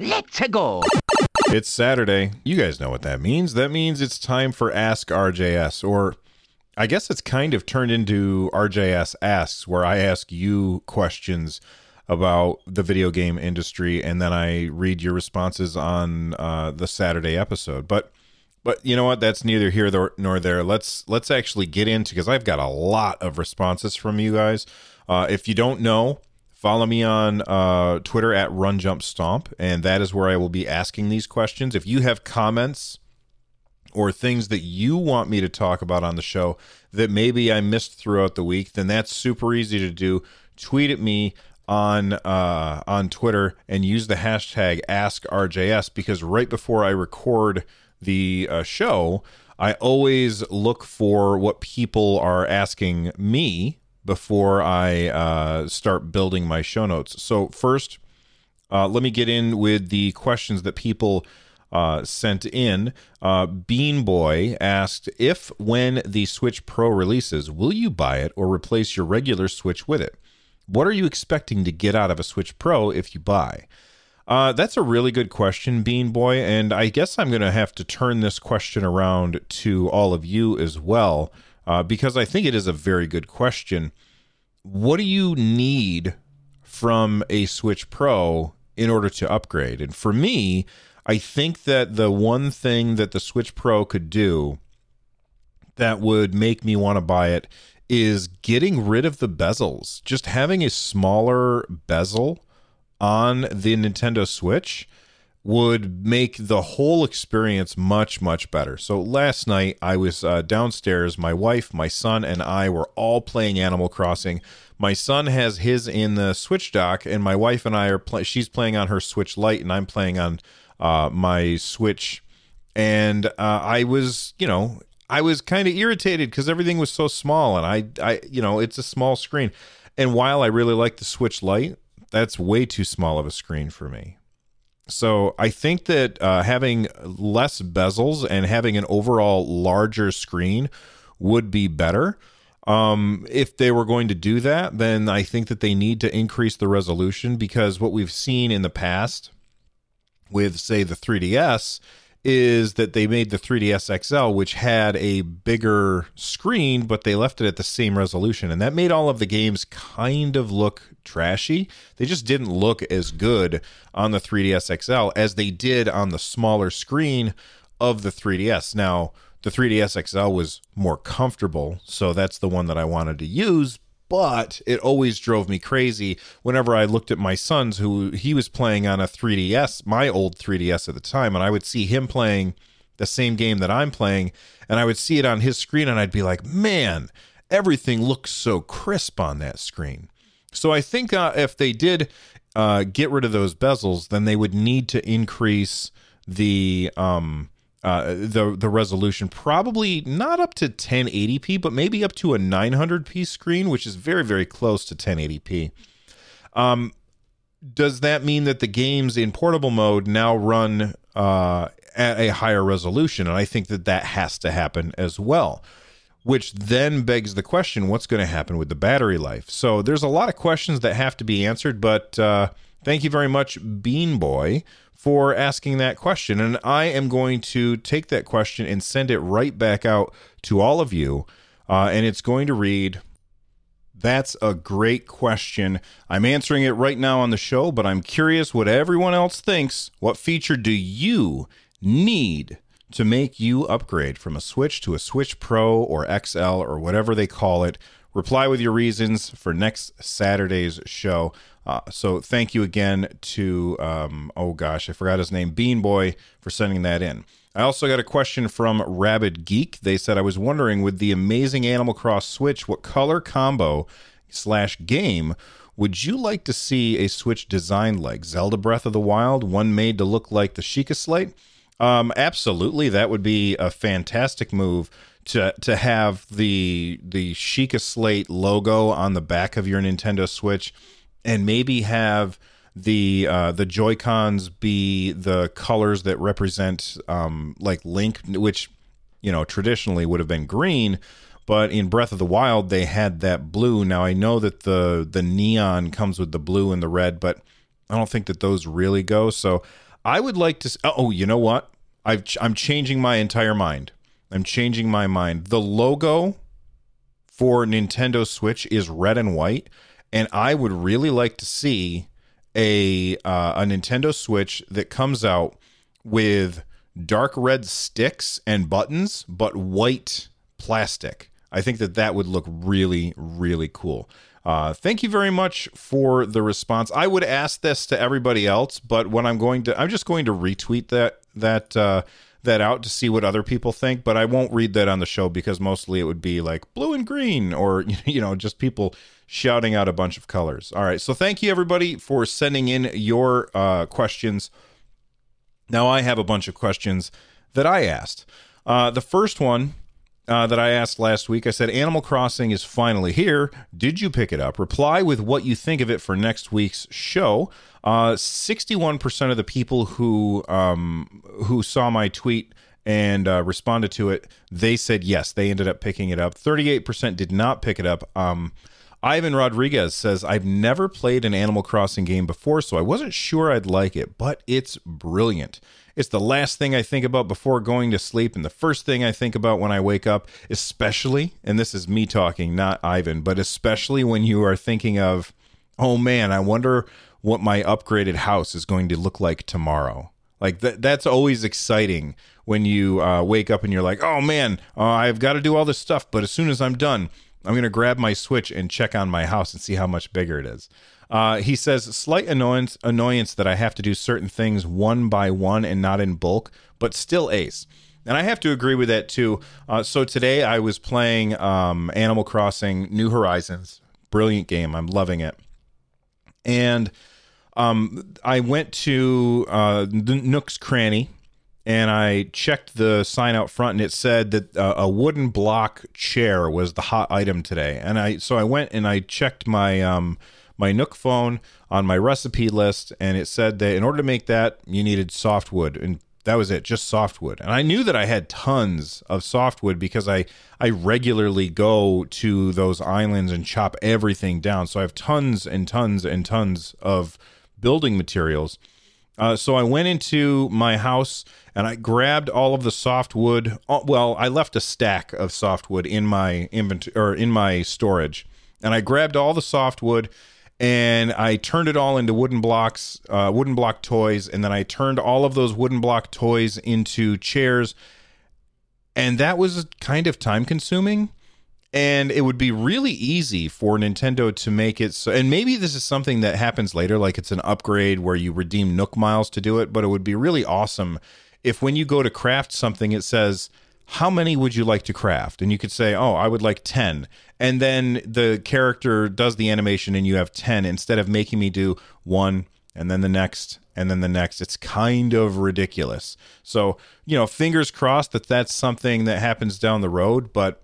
Let's go. It's Saturday. You guys know what that means. That means it's time for Ask RJS, or I guess it's kind of turned into RJS Asks, where I ask you questions about the video game industry, and then I read your responses on uh, the Saturday episode. But but you know what? That's neither here nor there. Let's let's actually get into because I've got a lot of responses from you guys. Uh, if you don't know, Follow me on uh, Twitter at Run Jump Stomp, and that is where I will be asking these questions. If you have comments or things that you want me to talk about on the show that maybe I missed throughout the week, then that's super easy to do. Tweet at me on uh, on Twitter and use the hashtag AskRJS because right before I record the uh, show, I always look for what people are asking me before I uh, start building my show notes. So, first, uh, let me get in with the questions that people uh, sent in. Uh, Bean Boy asked If, when the Switch Pro releases, will you buy it or replace your regular Switch with it? What are you expecting to get out of a Switch Pro if you buy? Uh, that's a really good question, Bean Boy, and I guess I'm going to have to turn this question around to all of you as well uh, because I think it is a very good question. What do you need from a Switch Pro in order to upgrade? And for me, I think that the one thing that the Switch Pro could do that would make me want to buy it is getting rid of the bezels. Just having a smaller bezel on the Nintendo Switch would make the whole experience much much better. So last night I was uh, downstairs. My wife, my son, and I were all playing Animal Crossing. My son has his in the Switch dock, and my wife and I are. playing. she's playing on her Switch Lite, and I'm playing on uh, my Switch. And uh, I was, you know, I was kind of irritated because everything was so small, and I, I, you know, it's a small screen. And while I really like the Switch Lite, that's way too small of a screen for me. So I think that uh, having less bezels and having an overall larger screen would be better. Um, if they were going to do that, then I think that they need to increase the resolution because what we've seen in the past with, say, the 3DS is that they made the 3DS XL, which had a bigger screen, but they left it at the same resolution. And that made all of the games kind of look trashy. They just didn't look as good on the 3DS XL as they did on the smaller screen of the 3DS. Now, the 3DS XL was more comfortable, so that's the one that I wanted to use, but it always drove me crazy whenever I looked at my son's who he was playing on a 3DS, my old 3DS at the time, and I would see him playing the same game that I'm playing, and I would see it on his screen, and I'd be like, man, everything looks so crisp on that screen. So I think uh, if they did uh, get rid of those bezels, then they would need to increase the um, uh, the the resolution probably not up to 1080p, but maybe up to a 900p screen, which is very very close to 1080p. Um, does that mean that the games in portable mode now run uh, at a higher resolution? And I think that that has to happen as well. Which then begs the question: What's going to happen with the battery life? So there's a lot of questions that have to be answered. But uh, thank you very much, Bean Boy, for asking that question. And I am going to take that question and send it right back out to all of you. Uh, and it's going to read That's a great question. I'm answering it right now on the show, but I'm curious what everyone else thinks. What feature do you need to make you upgrade from a Switch to a Switch Pro or XL or whatever they call it? Reply with your reasons for next Saturday's show. Uh, so thank you again to um, oh gosh, I forgot his name, Bean Boy, for sending that in. I also got a question from Rabid Geek. They said I was wondering with the amazing Animal Cross Switch, what color combo slash game would you like to see a Switch designed like Zelda Breath of the Wild, one made to look like the Sheikah Slate? Um, absolutely, that would be a fantastic move to to have the the Sheikah Slate logo on the back of your Nintendo Switch and maybe have the uh, the Joy Cons be the colors that represent um, like Link, which you know traditionally would have been green, but in Breath of the Wild they had that blue. Now I know that the the neon comes with the blue and the red, but I don't think that those really go. So I would like to. Oh, you know what? I've, I'm changing my entire mind. I'm changing my mind. The logo for Nintendo Switch is red and white, and I would really like to see a uh, a Nintendo Switch that comes out with dark red sticks and buttons, but white plastic. I think that that would look really, really cool. Uh, thank you very much for the response. I would ask this to everybody else, but what I'm going to, I'm just going to retweet that that uh, that out to see what other people think. But I won't read that on the show because mostly it would be like blue and green, or you know, just people shouting out a bunch of colors. All right, so thank you everybody for sending in your uh, questions. Now I have a bunch of questions that I asked. Uh, the first one uh, that I asked last week. I said, Animal Crossing is finally here. Did you pick it up? Reply with what you think of it for next week's show. Uh, 61% of the people who um, who saw my tweet and uh, responded to it, they said yes, they ended up picking it up. 38% did not pick it up. Um, Ivan Rodriguez says, I've never played an Animal Crossing game before, so I wasn't sure I'd like it, but it's brilliant. It's the last thing I think about before going to sleep and the first thing I think about when I wake up, especially, and this is me talking, not Ivan, but especially when you are thinking of, oh man, I wonder what my upgraded house is going to look like tomorrow. Like that that's always exciting when you uh, wake up and you're like, "Oh man, uh, I've got to do all this stuff, but as soon as I'm done, I'm going to grab my Switch and check on my house and see how much bigger it is." Uh, he says slight annoyance annoyance that I have to do certain things one by one and not in bulk, but still ace. And I have to agree with that too. Uh, so today I was playing um, Animal Crossing New Horizons. Brilliant game. I'm loving it. And um, I went to uh, Nook's Cranny and I checked the sign out front, and it said that uh, a wooden block chair was the hot item today. And I so I went and I checked my um, my Nook phone on my recipe list, and it said that in order to make that, you needed softwood, and that was it, just softwood. And I knew that I had tons of softwood because I I regularly go to those islands and chop everything down. So I have tons and tons and tons of building materials. Uh, so I went into my house and I grabbed all of the softwood. Uh, well, I left a stack of softwood in my inventory or in my storage, and I grabbed all the softwood and I turned it all into wooden blocks, uh, wooden block toys, and then I turned all of those wooden block toys into chairs, and that was kind of time consuming. And it would be really easy for Nintendo to make it so, and maybe this is something that happens later, like it's an upgrade where you redeem Nook miles to do it, but it would be really awesome if when you go to craft something, it says, how many would you like to craft? And you could say, oh, I would like 10 and then the character does the animation and you have 10 instead of making me do one and then the next and then the next. It's kind of ridiculous. So you know fingers crossed that that's something that happens down the road but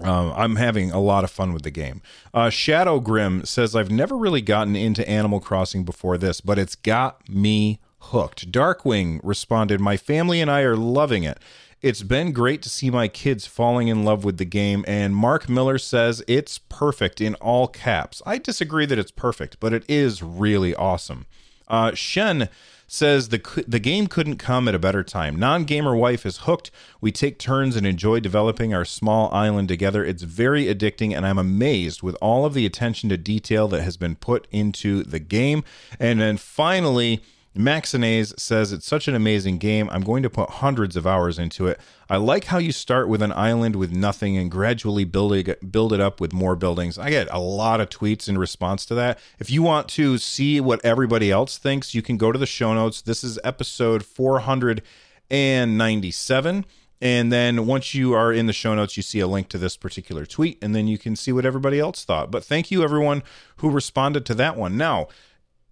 um, I'm having a lot of fun with the game. Uh, Shadow Grim says, I've never really gotten into Animal Crossing before this, but it's got me hooked. Darkwing responded, My family and I are loving it. It's been great to see my kids falling in love with the game, and Mark Miller says it's perfect in all caps. I disagree that it's perfect, but it is really awesome. Uh, Shen says the the game couldn't come at a better time. Non-gamer wife is hooked. We take turns and enjoy developing our small island together. It's very addicting and I'm amazed with all of the attention to detail that has been put into the game. And then finally, Maxinase says it's such an amazing game. I'm going to put hundreds of hours into it. I like how you start with an island with nothing and gradually build it, build it up with more buildings. I get a lot of tweets in response to that. If you want to see what everybody else thinks, you can go to the show notes. This is episode 497. And then once you are in the show notes, you see a link to this particular tweet, and then you can see what everybody else thought. But thank you, everyone who responded to that one. Now,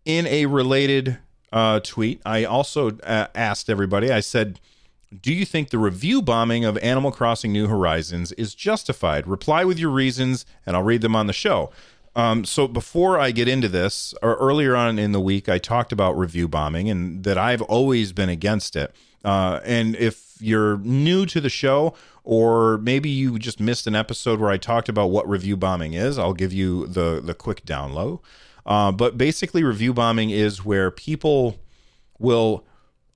in a related uh, tweet, I also uh, asked everybody, I said, do you think the review bombing of Animal Crossing New Horizons is justified? Reply with your reasons, and I'll read them on the show. Um, so before I get into this, or earlier on in the week, I talked about review bombing and that I've always been against it. Uh, and if you're new to the show, or maybe you just missed an episode where I talked about what review bombing is, I'll give you the the quick download. Uh, but basically, review bombing is where people will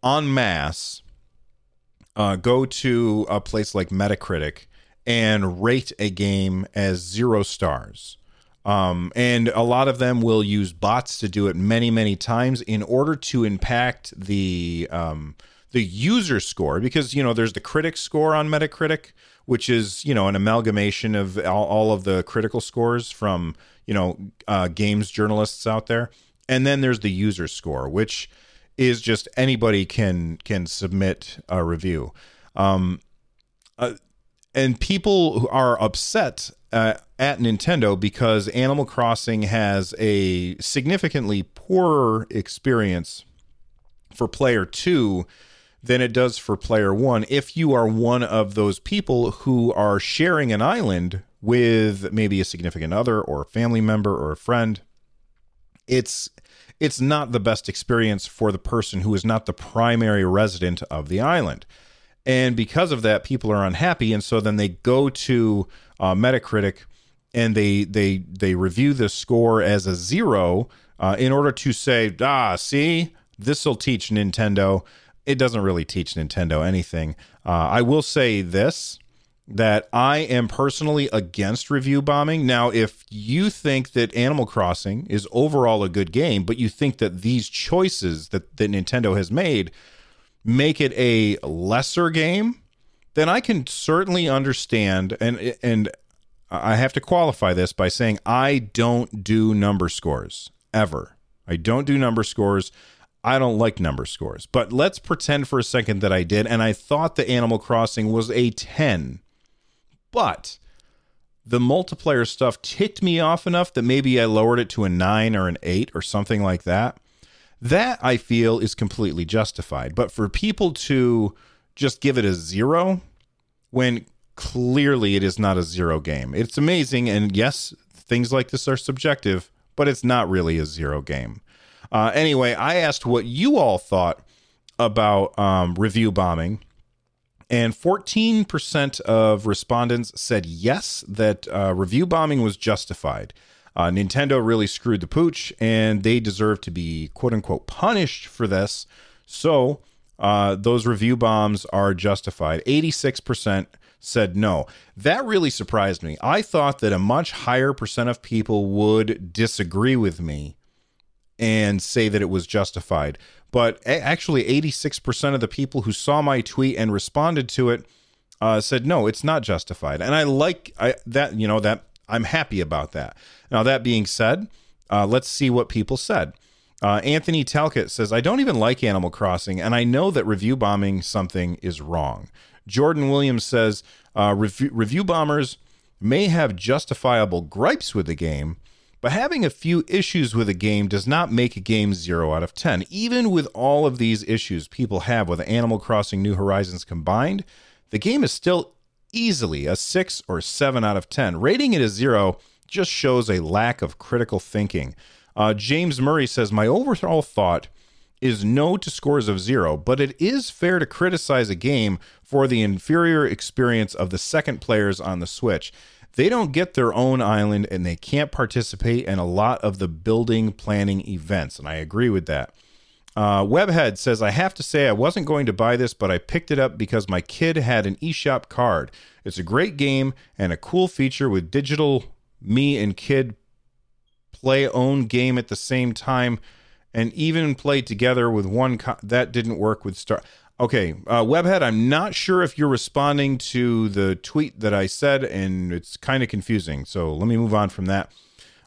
en masse uh, go to a place like Metacritic and rate a game as zero stars. Um, and a lot of them will use bots to do it many, many times in order to impact the um, the user score because you know there's the critic score on Metacritic, which is you know an amalgamation of all, all of the critical scores from you know uh, games journalists out there, and then there's the user score, which is just anybody can can submit a review. Um, uh, and people are upset uh, at Nintendo because Animal Crossing has a significantly poorer experience for player two than it does for player one. If you are one of those people who are sharing an island with maybe a significant other or a family member or a friend, it's it's not the best experience for the person who is not the primary resident of the island. And because of that people are unhappy. And so then they go to uh, metacritic and they they they review the score as a zero uh, in order to say ah see this will teach nintendo it doesn't really teach nintendo anything uh, i will say this that i am personally against review bombing now if you think that animal crossing is overall a good game but you think that these choices that, that nintendo has made make it a lesser game, then I can certainly understand and and I have to qualify this by saying I don't do number scores ever. I don't do number scores. I don't like number scores. But let's pretend for a second that I did and I thought the Animal Crossing was a 10. But the multiplayer stuff ticked me off enough that maybe I lowered it to a 9 or an 8 or something like that. That I feel is completely justified. But for people to just give it a zero when clearly it is not a zero game, it's amazing. And yes, things like this are subjective, but it's not really a zero game. Uh, anyway, I asked what you all thought about um, review bombing. And 14% of respondents said yes, that uh, review bombing was justified. Uh, Nintendo really screwed the pooch, and they deserve to be quote unquote punished for this. So uh, those review bombs are justified. 86% said no. That really surprised me. I thought that a much higher percent of people would disagree with me and say that it was justified. But actually, 86% of the people who saw my tweet and responded to it uh, said no, it's not justified. And I like I, that, you know, that I'm happy about that. Now, that being said, uh, let's see what people said. Uh, Anthony Talcott says, I don't even like Animal Crossing, and I know that review bombing something is wrong. Jordan Williams says, uh, review, review bombers may have justifiable gripes with the game, but having a few issues with a game does not make a game 0 out of 10. Even with all of these issues people have with Animal Crossing New Horizons combined, the game is still easily a 6 or 7 out of 10. Rating it a 0 just shows a lack of critical thinking. Uh, James Murray says, My overall thought is no to scores of zero, but it is fair to criticize a game for the inferior experience of the second players on the Switch. They don't get their own island and they can't participate in a lot of the building planning events. And I agree with that. Uh, Webhead says, I have to say, I wasn't going to buy this, but I picked it up because my kid had an eShop card. It's a great game and a cool feature with digital me and kid play own game at the same time and even play together with one. Co- that didn't work with Star. Okay, uh, Webhead, I'm not sure if you're responding to the tweet that I said, and it's kind of confusing. So let me move on from that.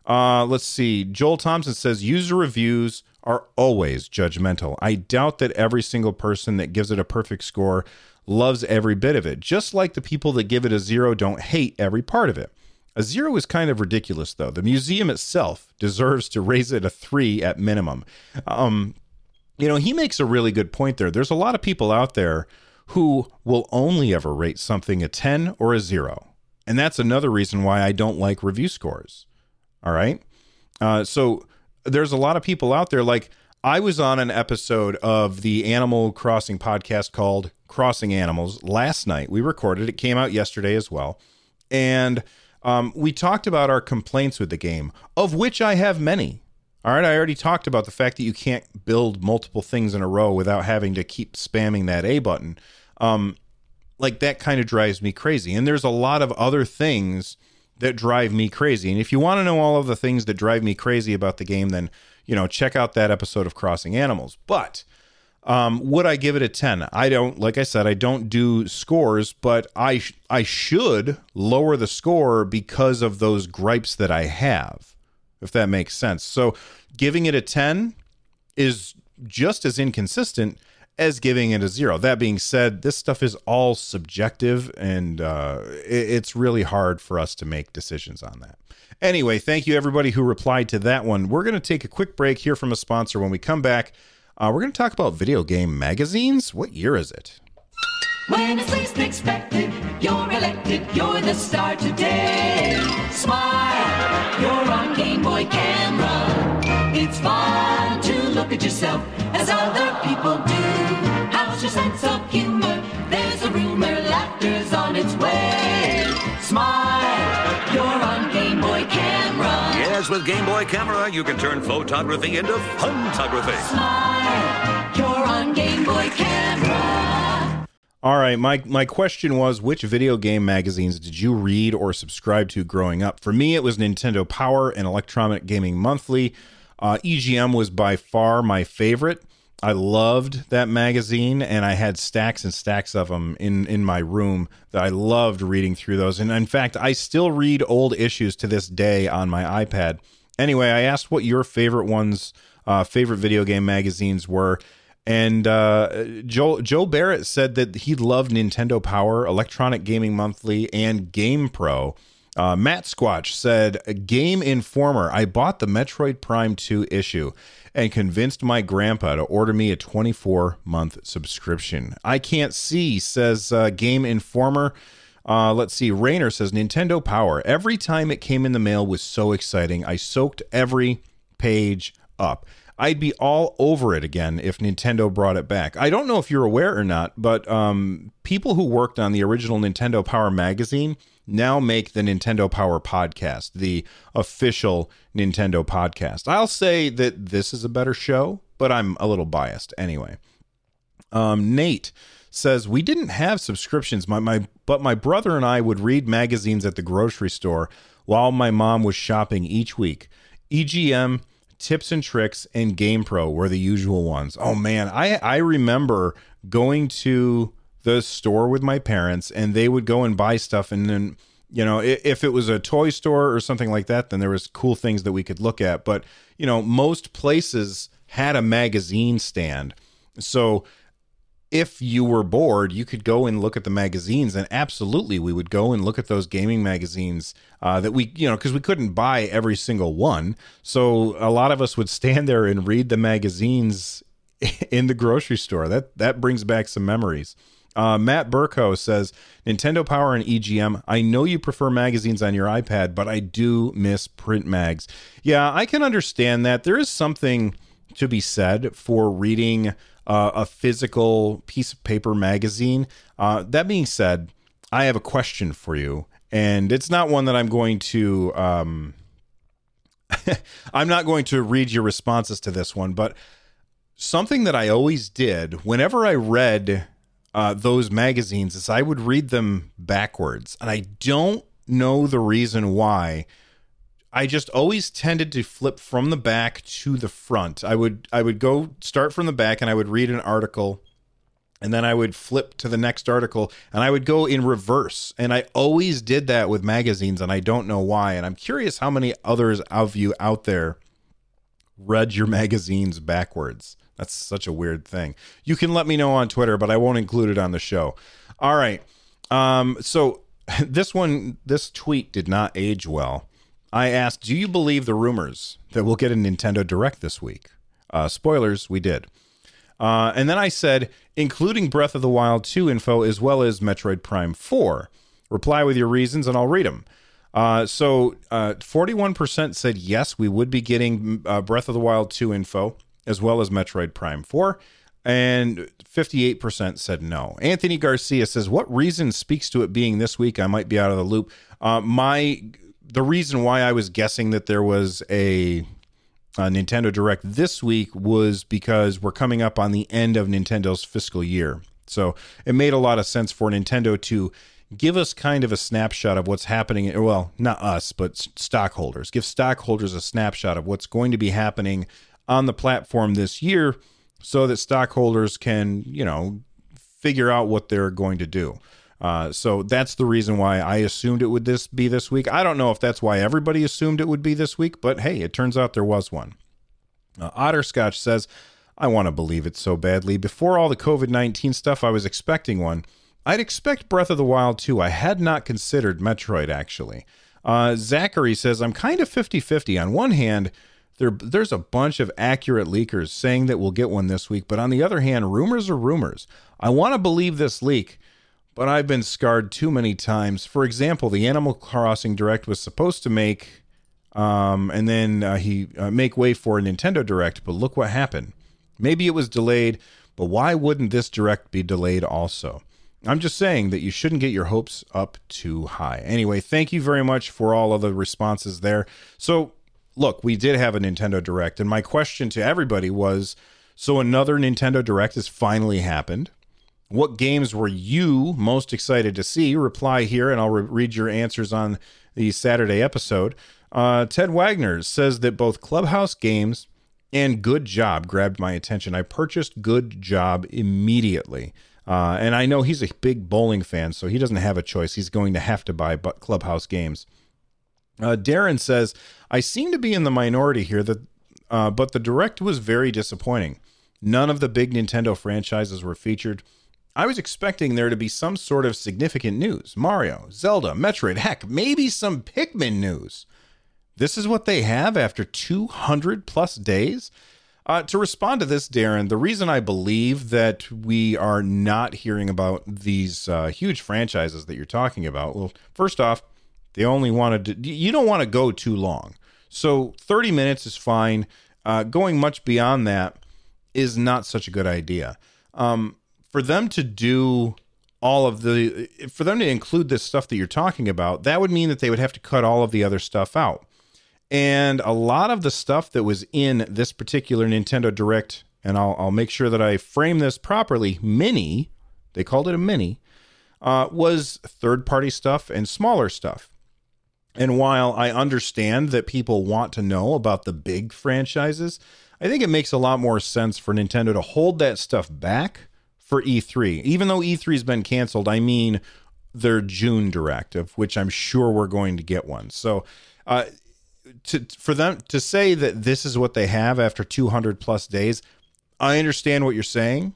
Uh, let's see. Joel Thompson says user reviews are always judgmental. I doubt that every single person that gives it a perfect score loves every bit of it, just like the people that give it a zero don't hate every part of it. A zero is kind of ridiculous, though. The museum itself deserves to raise it a three at minimum. Um, you know, he makes a really good point there. There's a lot of people out there who will only ever rate something a 10 or a zero. And that's another reason why I don't like review scores. All right. Uh, so there's a lot of people out there like I was on an episode of the Animal Crossing podcast called Crossing Animals last night. We recorded it, came out yesterday as well. And um, we talked about our complaints with the game, of which I have many. All right, I already talked about the fact that you can't build multiple things in a row without having to keep spamming that A button. Um, like that kind of drives me crazy. And there's a lot of other things that drive me crazy. And if you want to know all of the things that drive me crazy about the game, then you know check out that episode of Crossing Animals. But um, would I give it a 10? I don't, like I said, I don't do scores, but I, sh- I should lower the score because of those gripes that I have, if that makes sense. So giving it a 10 is just as inconsistent as giving it a zero. That being said, this stuff is all subjective and uh, it, it's really hard for us to make decisions on that. Anyway, thank you everybody who replied to that one. We're going to take a quick break here from a sponsor. When we come back, uh, we're going to talk about video game magazines. What year is it? When it's least expected, you're elected, you're the star today. Smile, you're on Game Boy camera. It's fun to look at yourself as other people do. How's your sense of humor? There's a rumor, laughter's on its way. Smile, you're on Game Boy camera. Yes, with Game Boy Camera, you can turn photography into photography. Smile, you're on Game Boy camera. All right, my my question was which video game magazines did you read or subscribe to growing up? For me, it was Nintendo Power and Electronic Gaming Monthly. Uh, EGM was by far my favorite. I loved that magazine, and I had stacks and stacks of them in in my room. That I loved reading through those, and in fact, I still read old issues to this day on my iPad. Anyway, I asked what your favorite ones, uh, favorite video game magazines were, and uh, Joe Joe Barrett said that he loved Nintendo Power, Electronic Gaming Monthly, and Game Pro. Uh, Matt Squatch said, Game Informer. I bought the Metroid Prime 2 issue and convinced my grandpa to order me a 24 month subscription. I can't see, says uh, Game Informer. Uh, let's see. Rayner says Nintendo Power. Every time it came in the mail was so exciting. I soaked every page up. I'd be all over it again if Nintendo brought it back. I don't know if you're aware or not, but um, people who worked on the original Nintendo Power magazine now make the Nintendo Power podcast, the official Nintendo podcast. I'll say that this is a better show, but I'm a little biased anyway. Um, Nate says we didn't have subscriptions, my, my but my brother and I would read magazines at the grocery store while my mom was shopping each week. EGM, Tips and Tricks, and Game Pro were the usual ones. Oh man, I I remember going to the store with my parents and they would go and buy stuff and then you know if it was a toy store or something like that then there was cool things that we could look at but you know most places had a magazine stand so if you were bored you could go and look at the magazines and absolutely we would go and look at those gaming magazines uh, that we you know because we couldn't buy every single one so a lot of us would stand there and read the magazines in the grocery store that that brings back some memories uh, Matt Burko says Nintendo Power and EGM. I know you prefer magazines on your iPad, but I do miss print mags. Yeah, I can understand that. There is something to be said for reading uh, a physical piece of paper magazine. Uh, that being said, I have a question for you, and it's not one that I'm going to. Um, I'm not going to read your responses to this one, but something that I always did whenever I read uh, those magazines is I would read them backwards, and I don't know the reason why. I just always tended to flip from the back to the front. I would I would go start from the back and I would read an article and then I would flip to the next article and I would go in reverse. And I always did that with magazines and I don't know why. And I'm curious how many others of you out there read your magazines backwards. That's such a weird thing. You can let me know on Twitter, but I won't include it on the show. All right. Um, so this one, this tweet did not age well. I asked, "Do you believe the rumors that we'll get a Nintendo Direct this week?" Uh, spoilers, we did. Uh, and then I said, including Breath of the Wild 2 info as well as Metroid Prime 4. Reply with your reasons and I'll read them. Uh, so uh, 41% said yes, we would be getting uh, Breath of the Wild 2 info as well as Metroid Prime 4. And 58% said no. Anthony Garcia says, What reason speaks to it being this week? I might be out of the loop. Uh, my the reason why I was guessing that there was a uh, Nintendo Direct this week was because we're coming up on the end of Nintendo's fiscal year. So it made a lot of sense for Nintendo to give us kind of a snapshot of what's happening. Well, not us, but stockholders. Give stockholders a snapshot of what's going to be happening on the platform this year so that stockholders can, you know, figure out what they're going to do. Uh, so that's the reason why I assumed it would this be this week. I don't know if that's why everybody assumed it would be this week, but hey, it turns out there was one. Uh, Otterscotch says, I want to believe it so badly. Before all the COVID 19 stuff, I was expecting one. I'd expect Breath of the Wild too. I had not considered Metroid, actually. Uh, Zachary says, I'm kind of 50 50. On one hand, there, there's a bunch of accurate leakers saying that we'll get one this week, but on the other hand, rumors are rumors. I want to believe this leak, but I've been scarred too many times. For example, the Animal Crossing Direct was supposed to make, um, and then uh, he uh, make way for a Nintendo Direct, but look what happened. Maybe it was delayed, but why wouldn't this Direct be delayed also? I'm just saying that you shouldn't get your hopes up too high. Anyway, thank you very much for all of the responses there. So, look, we did have a Nintendo Direct, and my question to everybody was so another Nintendo Direct has finally happened. What games were you most excited to see? Reply here, and I'll re- read your answers on the Saturday episode. Uh, Ted Wagner says that both Clubhouse Games and Good Job grabbed my attention. I purchased Good Job immediately. Uh, and I know he's a big bowling fan, so he doesn't have a choice. He's going to have to buy Clubhouse Games. Uh, Darren says, I seem to be in the minority here, that, uh, but the direct was very disappointing. None of the big Nintendo franchises were featured. I was expecting there to be some sort of significant news Mario, Zelda, Metroid, heck, maybe some Pikmin news. This is what they have after 200 plus days? Uh, to respond to this, Darren, the reason I believe that we are not hearing about these uh, huge franchises that you're talking about, well, first off, they only wanted to, you don't want to go too long. So 30 minutes is fine. Uh, going much beyond that is not such a good idea. Um, for them to do all of the for them to include this stuff that you're talking about that would mean that they would have to cut all of the other stuff out. And a lot of the stuff that was in this particular nintendo direct and i'll, I'll make sure that i frame this properly mini they called it a mini uh, was third party stuff and smaller stuff. And while i understand that people want to know about the big franchises i think it makes a lot more sense for nintendo to hold that stuff back for E3. Even though E3 has been canceled, I mean their June direct, of which I'm sure we're going to get one. So, uh, to for them to say that this is what they have after 200 plus days, I understand what you're saying,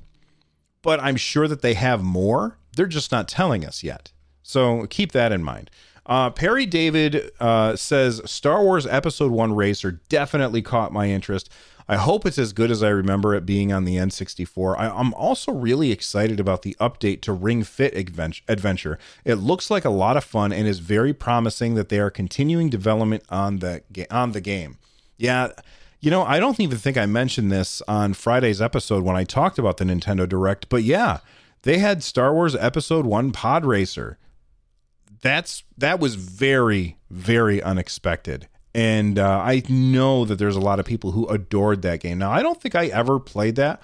but I'm sure that they have more. They're just not telling us yet. So keep that in mind. Uh, Perry David uh, says Star Wars Episode 1 Racer definitely caught my interest. I hope it's as good as I remember it being on the N64. I, am also really excited about the update to Ring Fit Adventure. It looks like a lot of fun and is very promising that they are continuing development on the on the game. Yeah, you know, I don't even think I mentioned this on Friday's episode when I talked about the Nintendo Direct, but yeah, they had Star Wars Episode 1 Pod Racer. That's that was very very unexpected and uh, I know that there's a lot of people who adored that game. Now, I don't think I ever played that.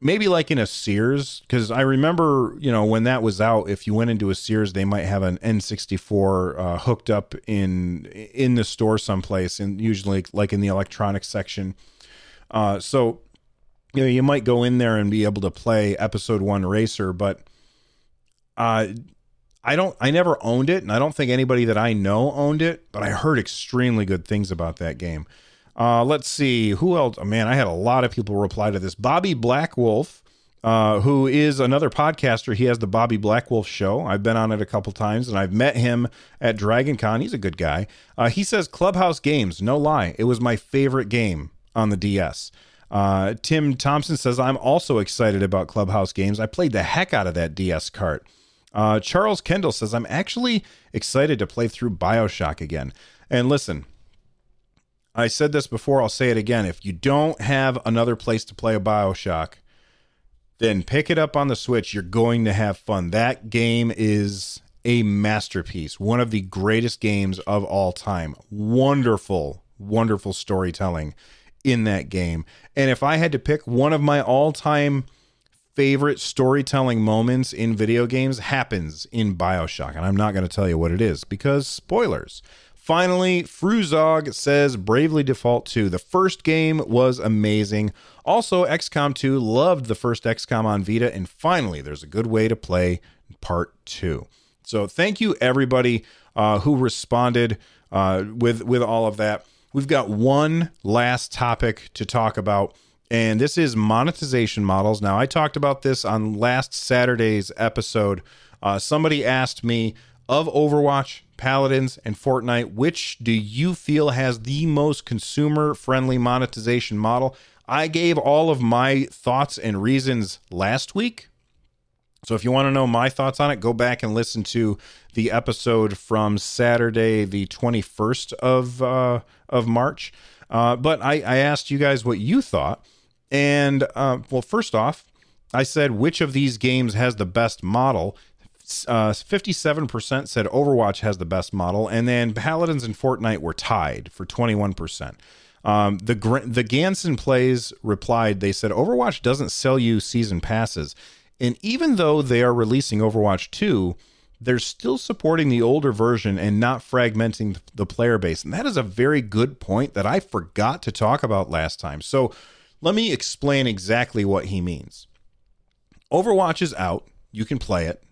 Maybe like in a Sears, because I remember, you know, when that was out, if you went into a Sears, they might have an N64 uh, hooked up in in the store someplace, and usually like in the electronics section. Uh, so, you know, you might go in there and be able to play Episode One Racer, but uh, I don't I never owned it and I don't think anybody that I know owned it, but I heard extremely good things about that game. Uh, let's see who else. Oh, man, I had a lot of people reply to this. Bobby Blackwolf, uh, who is another podcaster. He has the Bobby Blackwolf show. I've been on it a couple times and I've met him at Dragon Con. He's a good guy. Uh, he says Clubhouse Games, no lie, it was my favorite game on the DS. Uh, Tim Thompson says I'm also excited about Clubhouse Games. I played the heck out of that DS cart. Uh, Charles Kendall says, I'm actually excited to play through Bioshock again. And listen, I said this before, I'll say it again. If you don't have another place to play a Bioshock, then pick it up on the Switch. You're going to have fun. That game is a masterpiece, one of the greatest games of all time. Wonderful, wonderful storytelling in that game. And if I had to pick one of my all time favorite storytelling moments in video games happens in Bioshock. And I'm not going to tell you what it is because spoilers. Finally, Fruzog says Bravely Default 2. The first game was amazing. Also, XCOM 2 loved the first XCOM on Vita. And finally, there's a good way to play part 2. So thank you, everybody uh, who responded uh, with, with all of that. We've got one last topic to talk about, and this is monetization models. Now, I talked about this on last Saturday's episode. Uh, somebody asked me of Overwatch, Paladins, and Fortnite, which do you feel has the most consumer friendly monetization model? I gave all of my thoughts and reasons last week. So if you want to know my thoughts on it, go back and listen to the episode from Saturday, the 21st of uh, of March. Uh, but I, I asked you guys what you thought. And uh, well, first off, I said which of these games has the best model uh, 57% said Overwatch has the best model, and then Paladins and Fortnite were tied for 21%. Um, the the Ganson plays replied. They said Overwatch doesn't sell you season passes, and even though they are releasing Overwatch 2, they're still supporting the older version and not fragmenting the player base. And that is a very good point that I forgot to talk about last time. So let me explain exactly what he means. Overwatch is out. You can play it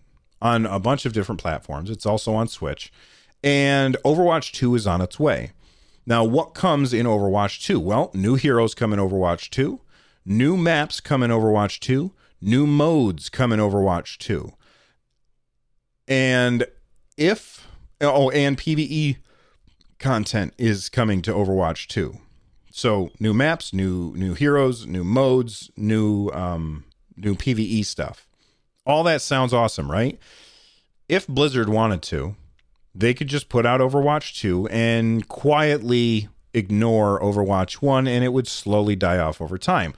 on a bunch of different platforms. It's also on Switch. And Overwatch 2 is on its way. Now, what comes in Overwatch 2? Well, new heroes come in Overwatch 2, new maps come in Overwatch 2, new modes come in Overwatch 2. And if, oh, and PvE content is coming to Overwatch 2. So new maps, new new heroes, new modes, new um new PvE stuff. All that sounds awesome, right? If Blizzard wanted to, they could just put out Overwatch 2 and quietly ignore Overwatch 1 and it would slowly die off over time.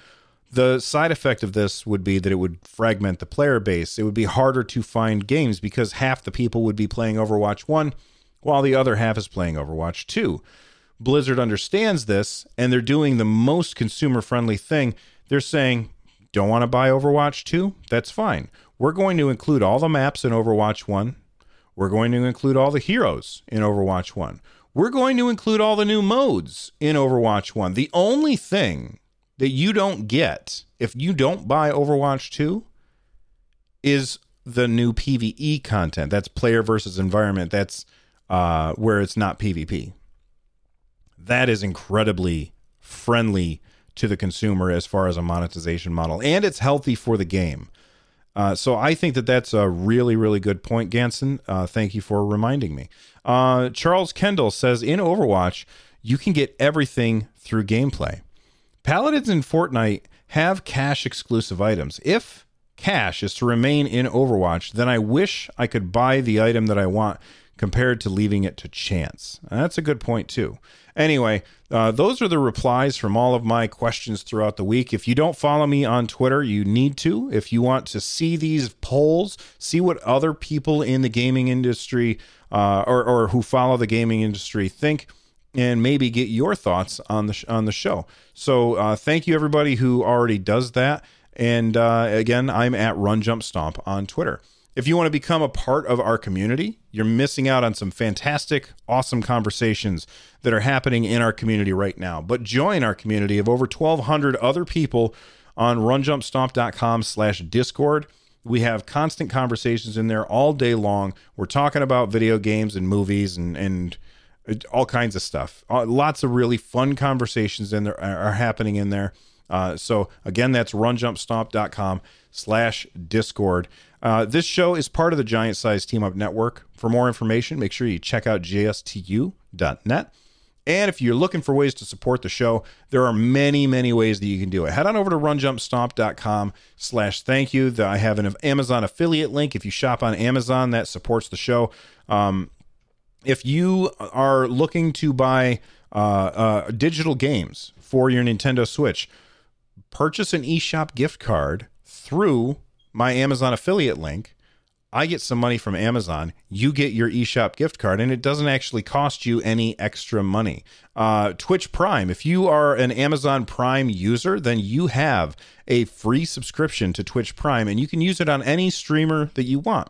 The side effect of this would be that it would fragment the player base. It would be harder to find games because half the people would be playing Overwatch 1 while the other half is playing Overwatch 2. Blizzard understands this and they're doing the most consumer friendly thing. They're saying, don't want to buy Overwatch 2? That's fine. We're going to include all the maps in Overwatch 1. We're going to include all the heroes in Overwatch 1. We're going to include all the new modes in Overwatch 1. The only thing that you don't get if you don't buy Overwatch 2 is the new PvE content. That's player versus environment. That's uh, where it's not PvP. That is incredibly friendly to the consumer as far as a monetization model, and it's healthy for the game. Uh, so I think that that's a really, really good point, Ganson. Uh, thank you for reminding me. Uh, Charles Kendall says in Overwatch, you can get everything through gameplay. Paladins and Fortnite have cash exclusive items. If cash is to remain in Overwatch, then I wish I could buy the item that I want compared to leaving it to chance. that's a good point, too. Anyway, uh, those are the replies from all of my questions throughout the week. If you don't follow me on Twitter, you need to. If you want to see these polls, see what other people in the gaming industry uh, or, or who follow the gaming industry think, and maybe get your thoughts on the sh- on the show. So uh, thank you everybody who already does that. And uh, again, I'm at Run Jump Stomp on Twitter. If you want to become a part of our community, you're missing out on some fantastic, awesome conversations that are happening in our community right now. But join our community of over 1,200 other people on runjumpstomp.com slash discord. We have constant conversations in there all day long. We're talking about video games and movies and, and all kinds of stuff. Uh, lots of really fun conversations in there are happening in there. Uh, so again, that's runjumpstomp.com slash discord. Uh, this show is part of the Giant Size Team Up Network. For more information, make sure you check out jstu.net. And if you're looking for ways to support the show, there are many, many ways that you can do it. Head on over to runjumpstomp.com slash thank you. I have an Amazon affiliate link. If you shop on Amazon, that supports the show. Um, if you are looking to buy uh, uh, digital games for your Nintendo Switch, purchase an eShop gift card through my Amazon affiliate link. I get some money from Amazon. You get your eShop gift card, and it doesn't actually cost you any extra money. Uh, Twitch Prime, if you are an Amazon Prime user, then you have a free subscription to Twitch Prime, and you can use it on any streamer that you want.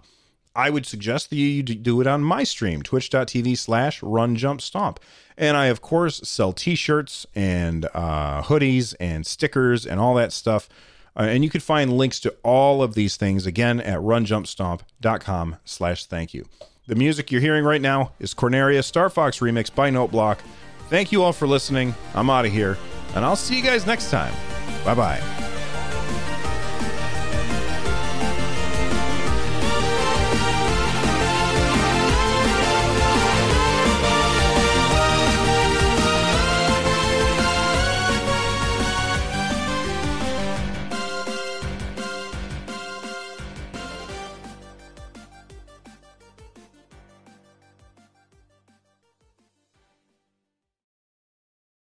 I would suggest that you do it on my stream, twitch.tv slash run jump stomp. And I, of course, sell t shirts and uh, hoodies and stickers and all that stuff. Uh, and you can find links to all of these things again at runjumpstomp.com slash thank you. The music you're hearing right now is Corneria Star Fox remix by Noteblock. Thank you all for listening. I'm out of here, and I'll see you guys next time. Bye bye.